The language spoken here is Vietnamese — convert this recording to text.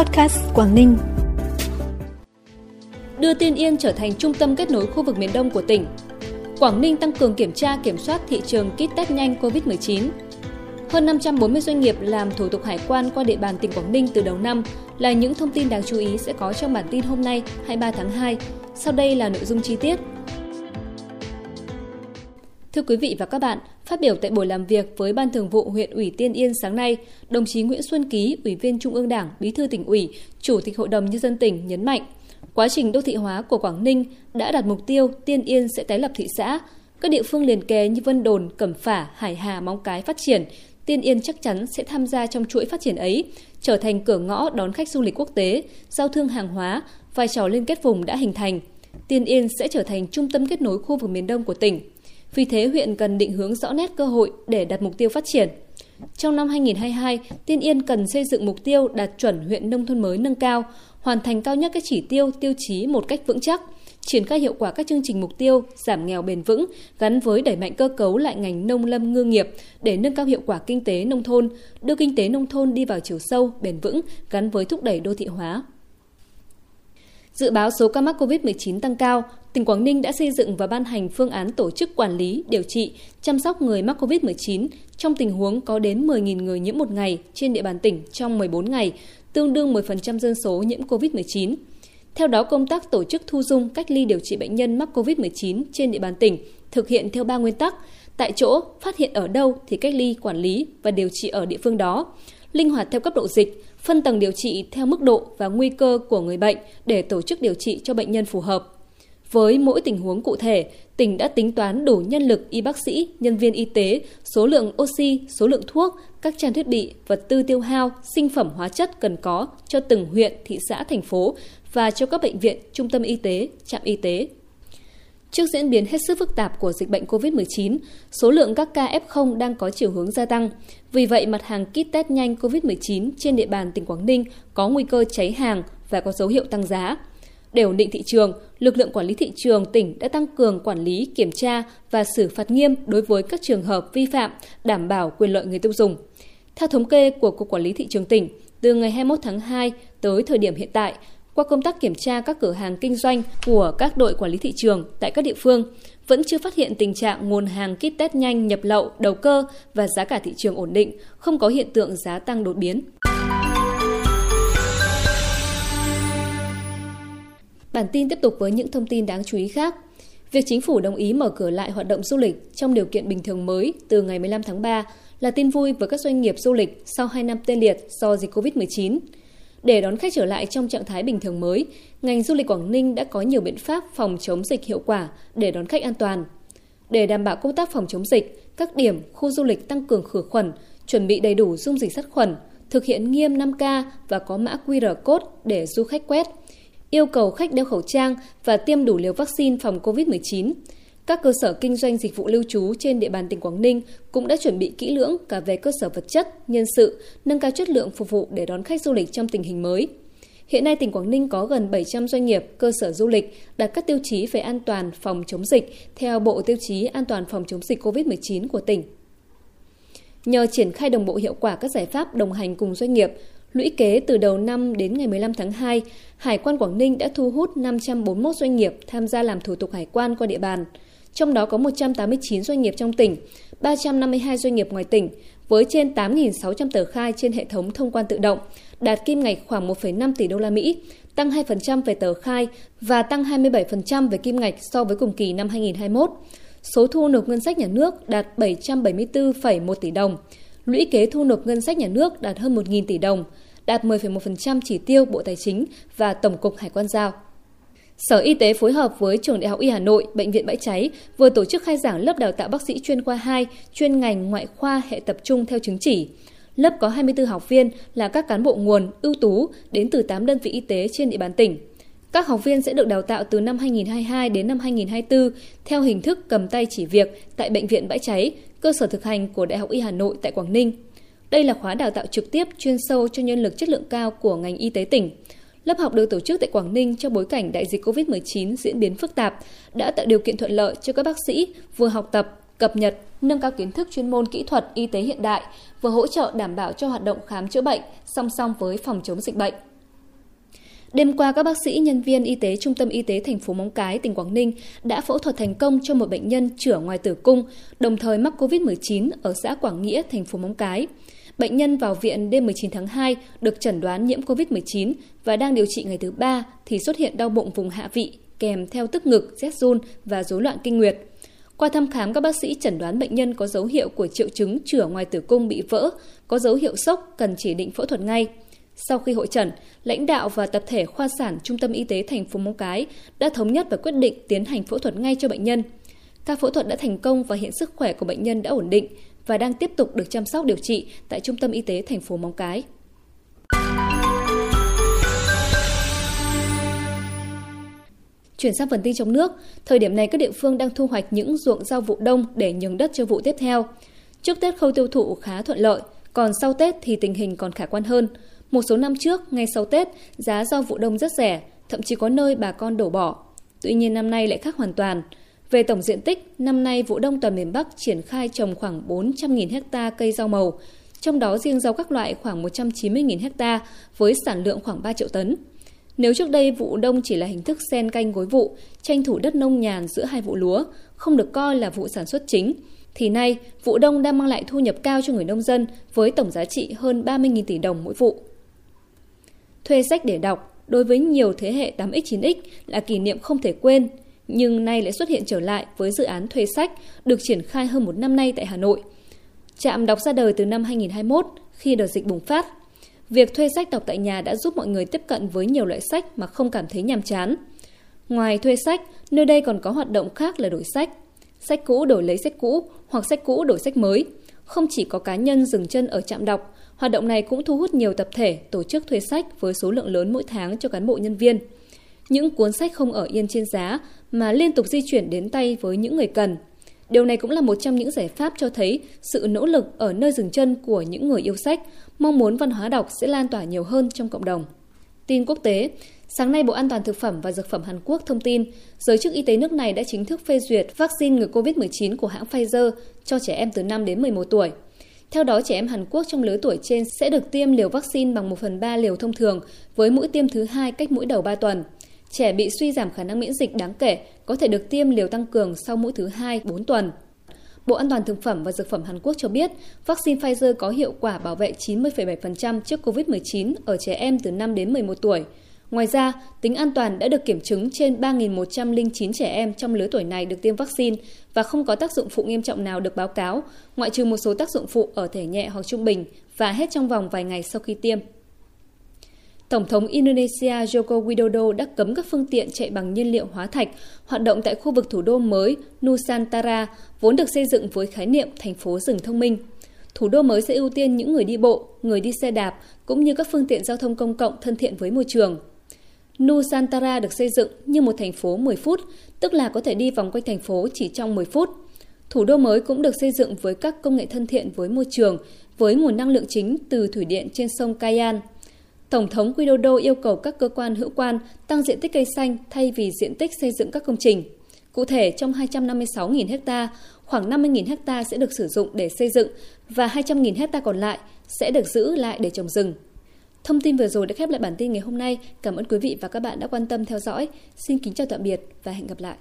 Podcast Quảng Ninh. Đưa Tiên Yên trở thành trung tâm kết nối khu vực miền Đông của tỉnh. Quảng Ninh tăng cường kiểm tra, kiểm soát thị trường kit test nhanh COVID-19. Hơn 540 doanh nghiệp làm thủ tục hải quan qua địa bàn tỉnh Quảng Ninh từ đầu năm là những thông tin đáng chú ý sẽ có trong bản tin hôm nay 23 tháng 2. Sau đây là nội dung chi tiết. Thưa quý vị và các bạn, phát biểu tại buổi làm việc với Ban Thường vụ huyện ủy Tiên Yên sáng nay, đồng chí Nguyễn Xuân Ký, Ủy viên Trung ương Đảng, Bí thư tỉnh ủy, Chủ tịch Hội đồng Nhân dân tỉnh nhấn mạnh, quá trình đô thị hóa của Quảng Ninh đã đạt mục tiêu Tiên Yên sẽ tái lập thị xã. Các địa phương liền kề như Vân Đồn, Cẩm Phả, Hải Hà, Móng Cái phát triển, Tiên Yên chắc chắn sẽ tham gia trong chuỗi phát triển ấy, trở thành cửa ngõ đón khách du lịch quốc tế, giao thương hàng hóa, vai trò liên kết vùng đã hình thành. Tiên Yên sẽ trở thành trung tâm kết nối khu vực miền Đông của tỉnh. Vì thế, huyện cần định hướng rõ nét cơ hội để đặt mục tiêu phát triển. Trong năm 2022, Tiên Yên cần xây dựng mục tiêu đạt chuẩn huyện nông thôn mới nâng cao, hoàn thành cao nhất các chỉ tiêu, tiêu chí một cách vững chắc, triển khai hiệu quả các chương trình mục tiêu giảm nghèo bền vững gắn với đẩy mạnh cơ cấu lại ngành nông lâm ngư nghiệp để nâng cao hiệu quả kinh tế nông thôn, đưa kinh tế nông thôn đi vào chiều sâu, bền vững gắn với thúc đẩy đô thị hóa. Dự báo số ca mắc COVID-19 tăng cao, tỉnh Quảng Ninh đã xây dựng và ban hành phương án tổ chức quản lý, điều trị, chăm sóc người mắc COVID-19 trong tình huống có đến 10.000 người nhiễm một ngày trên địa bàn tỉnh trong 14 ngày, tương đương 10% dân số nhiễm COVID-19. Theo đó, công tác tổ chức thu dung cách ly điều trị bệnh nhân mắc COVID-19 trên địa bàn tỉnh thực hiện theo ba nguyên tắc: tại chỗ, phát hiện ở đâu thì cách ly, quản lý và điều trị ở địa phương đó, linh hoạt theo cấp độ dịch, phân tầng điều trị theo mức độ và nguy cơ của người bệnh để tổ chức điều trị cho bệnh nhân phù hợp. Với mỗi tình huống cụ thể, tỉnh đã tính toán đủ nhân lực y bác sĩ, nhân viên y tế, số lượng oxy, số lượng thuốc, các trang thiết bị, vật tư tiêu hao, sinh phẩm hóa chất cần có cho từng huyện, thị xã, thành phố và cho các bệnh viện, trung tâm y tế, trạm y tế. Trước diễn biến hết sức phức tạp của dịch bệnh COVID-19, số lượng các ca F0 đang có chiều hướng gia tăng. Vì vậy, mặt hàng kit test nhanh COVID-19 trên địa bàn tỉnh Quảng Ninh có nguy cơ cháy hàng và có dấu hiệu tăng giá. Để ổn định thị trường, lực lượng quản lý thị trường tỉnh đã tăng cường quản lý, kiểm tra và xử phạt nghiêm đối với các trường hợp vi phạm, đảm bảo quyền lợi người tiêu dùng. Theo thống kê của Cục Quản lý Thị trường tỉnh, từ ngày 21 tháng 2 tới thời điểm hiện tại, qua công tác kiểm tra các cửa hàng kinh doanh của các đội quản lý thị trường tại các địa phương, vẫn chưa phát hiện tình trạng nguồn hàng kit test nhanh nhập lậu, đầu cơ và giá cả thị trường ổn định, không có hiện tượng giá tăng đột biến. Bản tin tiếp tục với những thông tin đáng chú ý khác. Việc chính phủ đồng ý mở cửa lại hoạt động du lịch trong điều kiện bình thường mới từ ngày 15 tháng 3 là tin vui với các doanh nghiệp du lịch sau 2 năm tê liệt do dịch COVID-19. Để đón khách trở lại trong trạng thái bình thường mới, ngành du lịch Quảng Ninh đã có nhiều biện pháp phòng chống dịch hiệu quả để đón khách an toàn. Để đảm bảo công tác phòng chống dịch, các điểm, khu du lịch tăng cường khử khuẩn, chuẩn bị đầy đủ dung dịch sát khuẩn, thực hiện nghiêm 5K và có mã QR code để du khách quét, yêu cầu khách đeo khẩu trang và tiêm đủ liều vaccine phòng COVID-19. Các cơ sở kinh doanh dịch vụ lưu trú trên địa bàn tỉnh Quảng Ninh cũng đã chuẩn bị kỹ lưỡng cả về cơ sở vật chất, nhân sự, nâng cao chất lượng phục vụ để đón khách du lịch trong tình hình mới. Hiện nay tỉnh Quảng Ninh có gần 700 doanh nghiệp, cơ sở du lịch đạt các tiêu chí về an toàn phòng chống dịch theo Bộ Tiêu chí An toàn phòng chống dịch COVID-19 của tỉnh. Nhờ triển khai đồng bộ hiệu quả các giải pháp đồng hành cùng doanh nghiệp, lũy kế từ đầu năm đến ngày 15 tháng 2, Hải quan Quảng Ninh đã thu hút 541 doanh nghiệp tham gia làm thủ tục hải quan qua địa bàn – trong đó có 189 doanh nghiệp trong tỉnh, 352 doanh nghiệp ngoài tỉnh, với trên 8.600 tờ khai trên hệ thống thông quan tự động, đạt kim ngạch khoảng 1,5 tỷ đô la Mỹ, tăng 2% về tờ khai và tăng 27% về kim ngạch so với cùng kỳ năm 2021. Số thu nộp ngân sách nhà nước đạt 774,1 tỷ đồng, lũy kế thu nộp ngân sách nhà nước đạt hơn 1.000 tỷ đồng, đạt 10,1% chỉ tiêu Bộ Tài chính và Tổng cục Hải quan giao. Sở Y tế phối hợp với Trường Đại học Y Hà Nội, Bệnh viện Bãi Cháy vừa tổ chức khai giảng lớp đào tạo bác sĩ chuyên khoa 2, chuyên ngành ngoại khoa hệ tập trung theo chứng chỉ. Lớp có 24 học viên là các cán bộ nguồn, ưu tú đến từ 8 đơn vị y tế trên địa bàn tỉnh. Các học viên sẽ được đào tạo từ năm 2022 đến năm 2024 theo hình thức cầm tay chỉ việc tại Bệnh viện Bãi Cháy, cơ sở thực hành của Đại học Y Hà Nội tại Quảng Ninh. Đây là khóa đào tạo trực tiếp chuyên sâu cho nhân lực chất lượng cao của ngành y tế tỉnh. Lớp học được tổ chức tại Quảng Ninh trong bối cảnh đại dịch COVID-19 diễn biến phức tạp, đã tạo điều kiện thuận lợi cho các bác sĩ vừa học tập, cập nhật, nâng cao kiến thức chuyên môn kỹ thuật y tế hiện đại, vừa hỗ trợ đảm bảo cho hoạt động khám chữa bệnh song song với phòng chống dịch bệnh. Đêm qua, các bác sĩ, nhân viên y tế Trung tâm Y tế thành phố Móng Cái, tỉnh Quảng Ninh đã phẫu thuật thành công cho một bệnh nhân chữa ngoài tử cung, đồng thời mắc COVID-19 ở xã Quảng Nghĩa, thành phố Móng Cái. Bệnh nhân vào viện đêm 19 tháng 2 được chẩn đoán nhiễm COVID-19 và đang điều trị ngày thứ ba thì xuất hiện đau bụng vùng hạ vị kèm theo tức ngực, rét run và rối loạn kinh nguyệt. Qua thăm khám, các bác sĩ chẩn đoán bệnh nhân có dấu hiệu của triệu chứng chữa ngoài tử cung bị vỡ, có dấu hiệu sốc cần chỉ định phẫu thuật ngay. Sau khi hội trần, lãnh đạo và tập thể khoa sản Trung tâm Y tế thành phố Móng Cái đã thống nhất và quyết định tiến hành phẫu thuật ngay cho bệnh nhân. Ca phẫu thuật đã thành công và hiện sức khỏe của bệnh nhân đã ổn định và đang tiếp tục được chăm sóc điều trị tại Trung tâm Y tế thành phố Móng Cái. Chuyển sang phần tin trong nước, thời điểm này các địa phương đang thu hoạch những ruộng rau vụ đông để nhường đất cho vụ tiếp theo. Trước Tết khâu tiêu thụ khá thuận lợi, còn sau Tết thì tình hình còn khả quan hơn. Một số năm trước, ngay sau Tết, giá rau vụ đông rất rẻ, thậm chí có nơi bà con đổ bỏ. Tuy nhiên năm nay lại khác hoàn toàn. Về tổng diện tích, năm nay vụ đông toàn miền Bắc triển khai trồng khoảng 400.000 ha cây rau màu, trong đó riêng rau các loại khoảng 190.000 ha với sản lượng khoảng 3 triệu tấn. Nếu trước đây vụ đông chỉ là hình thức sen canh gối vụ, tranh thủ đất nông nhàn giữa hai vụ lúa, không được coi là vụ sản xuất chính, thì nay vụ đông đang mang lại thu nhập cao cho người nông dân với tổng giá trị hơn 30.000 tỷ đồng mỗi vụ. Thuê sách để đọc đối với nhiều thế hệ 8X 9X là kỷ niệm không thể quên, nhưng nay lại xuất hiện trở lại với dự án thuê sách được triển khai hơn một năm nay tại Hà Nội. Trạm đọc ra đời từ năm 2021 khi đợt dịch bùng phát. Việc thuê sách đọc tại nhà đã giúp mọi người tiếp cận với nhiều loại sách mà không cảm thấy nhàm chán. Ngoài thuê sách, nơi đây còn có hoạt động khác là đổi sách. Sách cũ đổi lấy sách cũ hoặc sách cũ đổi sách mới. Không chỉ có cá nhân dừng chân ở trạm đọc, hoạt động này cũng thu hút nhiều tập thể tổ chức thuê sách với số lượng lớn mỗi tháng cho cán bộ nhân viên. Những cuốn sách không ở yên trên giá mà liên tục di chuyển đến tay với những người cần. Điều này cũng là một trong những giải pháp cho thấy sự nỗ lực ở nơi dừng chân của những người yêu sách, mong muốn văn hóa đọc sẽ lan tỏa nhiều hơn trong cộng đồng. Tin quốc tế, sáng nay Bộ An toàn Thực phẩm và Dược phẩm Hàn Quốc thông tin, giới chức y tế nước này đã chính thức phê duyệt vaccine ngừa COVID-19 của hãng Pfizer cho trẻ em từ 5 đến 11 tuổi. Theo đó, trẻ em Hàn Quốc trong lứa tuổi trên sẽ được tiêm liều vaccine bằng 1 phần 3 liều thông thường với mũi tiêm thứ hai cách mũi đầu 3 tuần. Trẻ bị suy giảm khả năng miễn dịch đáng kể có thể được tiêm liều tăng cường sau mũi thứ hai 4 tuần. Bộ An toàn Thực phẩm và Dược phẩm Hàn Quốc cho biết, vaccine Pfizer có hiệu quả bảo vệ 90,7% trước COVID-19 ở trẻ em từ 5 đến 11 tuổi. Ngoài ra, tính an toàn đã được kiểm chứng trên 3.109 trẻ em trong lứa tuổi này được tiêm vaccine và không có tác dụng phụ nghiêm trọng nào được báo cáo, ngoại trừ một số tác dụng phụ ở thể nhẹ hoặc trung bình và hết trong vòng vài ngày sau khi tiêm. Tổng thống Indonesia Joko Widodo đã cấm các phương tiện chạy bằng nhiên liệu hóa thạch hoạt động tại khu vực thủ đô mới Nusantara, vốn được xây dựng với khái niệm thành phố rừng thông minh. Thủ đô mới sẽ ưu tiên những người đi bộ, người đi xe đạp, cũng như các phương tiện giao thông công cộng thân thiện với môi trường. Nusantara được xây dựng như một thành phố 10 phút, tức là có thể đi vòng quanh thành phố chỉ trong 10 phút. Thủ đô mới cũng được xây dựng với các công nghệ thân thiện với môi trường, với nguồn năng lượng chính từ thủy điện trên sông Kayan – Tổng thống Widodo yêu cầu các cơ quan hữu quan tăng diện tích cây xanh thay vì diện tích xây dựng các công trình. Cụ thể, trong 256.000 ha, khoảng 50.000 ha sẽ được sử dụng để xây dựng và 200.000 ha còn lại sẽ được giữ lại để trồng rừng. Thông tin vừa rồi đã khép lại bản tin ngày hôm nay. Cảm ơn quý vị và các bạn đã quan tâm theo dõi. Xin kính chào tạm biệt và hẹn gặp lại.